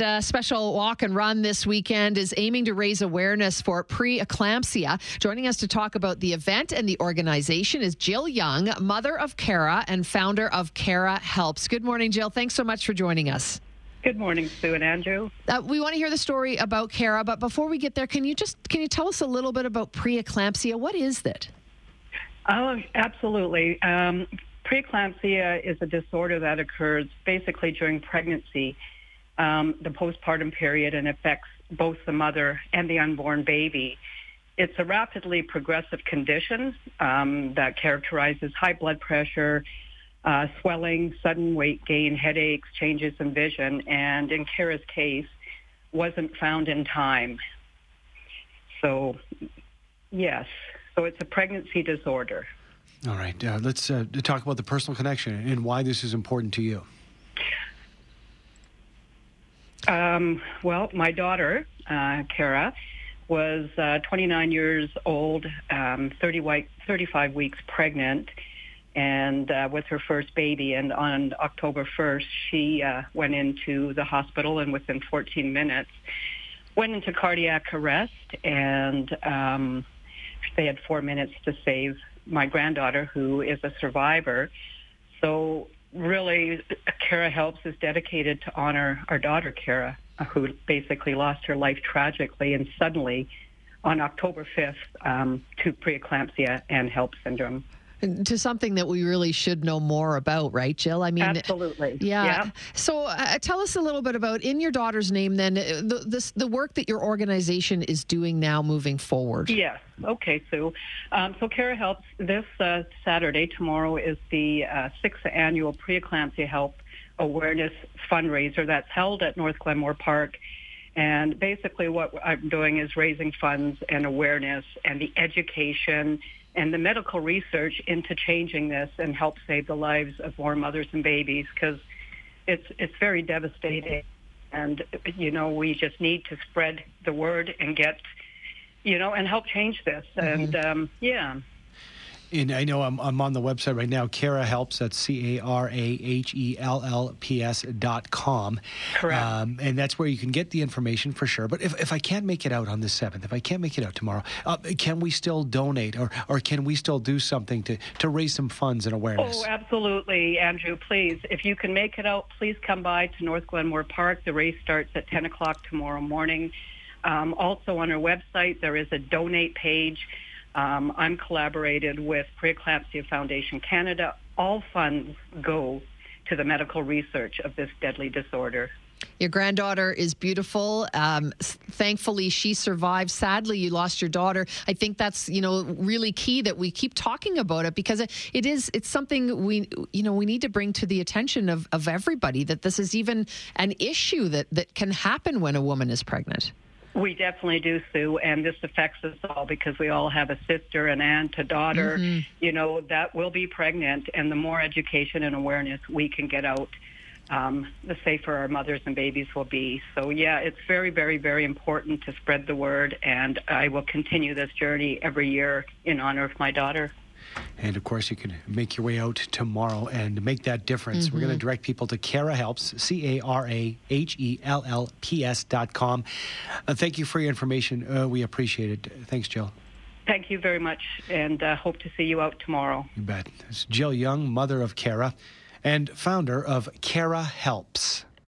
A special walk and run this weekend is aiming to raise awareness for preeclampsia. Joining us to talk about the event and the organization is Jill Young, mother of Cara and founder of Cara Helps. Good morning, Jill. Thanks so much for joining us. Good morning, Sue and Andrew. Uh, we want to hear the story about Cara, but before we get there, can you just can you tell us a little bit about preeclampsia? What is that? Oh, absolutely. Um, preeclampsia is a disorder that occurs basically during pregnancy um, the postpartum period and affects both the mother and the unborn baby. It's a rapidly progressive condition um, that characterizes high blood pressure, uh, swelling, sudden weight gain, headaches, changes in vision, and in Cara's case, wasn't found in time. So, yes, so it's a pregnancy disorder. All right, uh, let's uh, talk about the personal connection and why this is important to you. Um, well, my daughter, uh, Cara, was uh, 29 years old, um, 30 white, 35 weeks pregnant, and uh, with her first baby. And on October 1st, she uh, went into the hospital, and within 14 minutes, went into cardiac arrest. And um, they had four minutes to save my granddaughter, who is a survivor. So really, Cara Helps is dedicated to honor our daughter, Cara, who basically lost her life tragically and suddenly on October 5th um, to preeclampsia and HELLP syndrome to something that we really should know more about, right, Jill? I mean, absolutely. Yeah. yeah. So, uh, tell us a little bit about in your daughter's name, then uh, the this, the work that your organization is doing now, moving forward. Yes. Okay, Sue. Um, so, Cara Helps this uh, Saturday. Tomorrow is the uh, sixth annual preeclampsia HELLP awareness fundraiser that's held at North Glenmore Park. And basically, what I'm doing is raising funds and awareness and the education and the medical research into changing this and help save the lives of more mothers and babies because it's it's very devastating. And you know we just need to spread the word and get you know and help change this. Mm-hmm. and um, yeah and I know I'm, I'm on the website right now. Cara helps. That's C A R A H E L L P S dot com. Correct. Um, and that's where you can get the information for sure. But if, if I can't make it out on the seventh, if I can't make it out tomorrow, uh, can we still donate, or or can we still do something to to raise some funds and awareness? Oh, absolutely, Andrew. Please, if you can make it out, please come by to North Glenmore Park. The race starts at 10 o'clock tomorrow morning. Um, also on our website, there is a donate page. Um, I'm collaborated with Preeclampsia Foundation Canada. All funds go to the medical research of this deadly disorder. Your granddaughter is beautiful. Um, thankfully, she survived. Sadly, you lost your daughter. I think that's you know really key that we keep talking about it because it, it is it's something we you know we need to bring to the attention of, of everybody that this is even an issue that that can happen when a woman is pregnant. We definitely do, Sue, and this affects us all because we all have a sister, an aunt, a daughter, mm-hmm. you know, that will be pregnant. And the more education and awareness we can get out, um, the safer our mothers and babies will be. So, yeah, it's very, very, very important to spread the word. And I will continue this journey every year in honor of my daughter. And of course, you can make your way out tomorrow and make that difference. Mm-hmm. We're going to direct people to Cara Helps, C A R A H E L L P S dot com. Uh, thank you for your information. Uh, we appreciate it. Thanks, Jill. Thank you very much, and uh, hope to see you out tomorrow. You bet. It's Jill Young, mother of Cara, and founder of Cara Helps.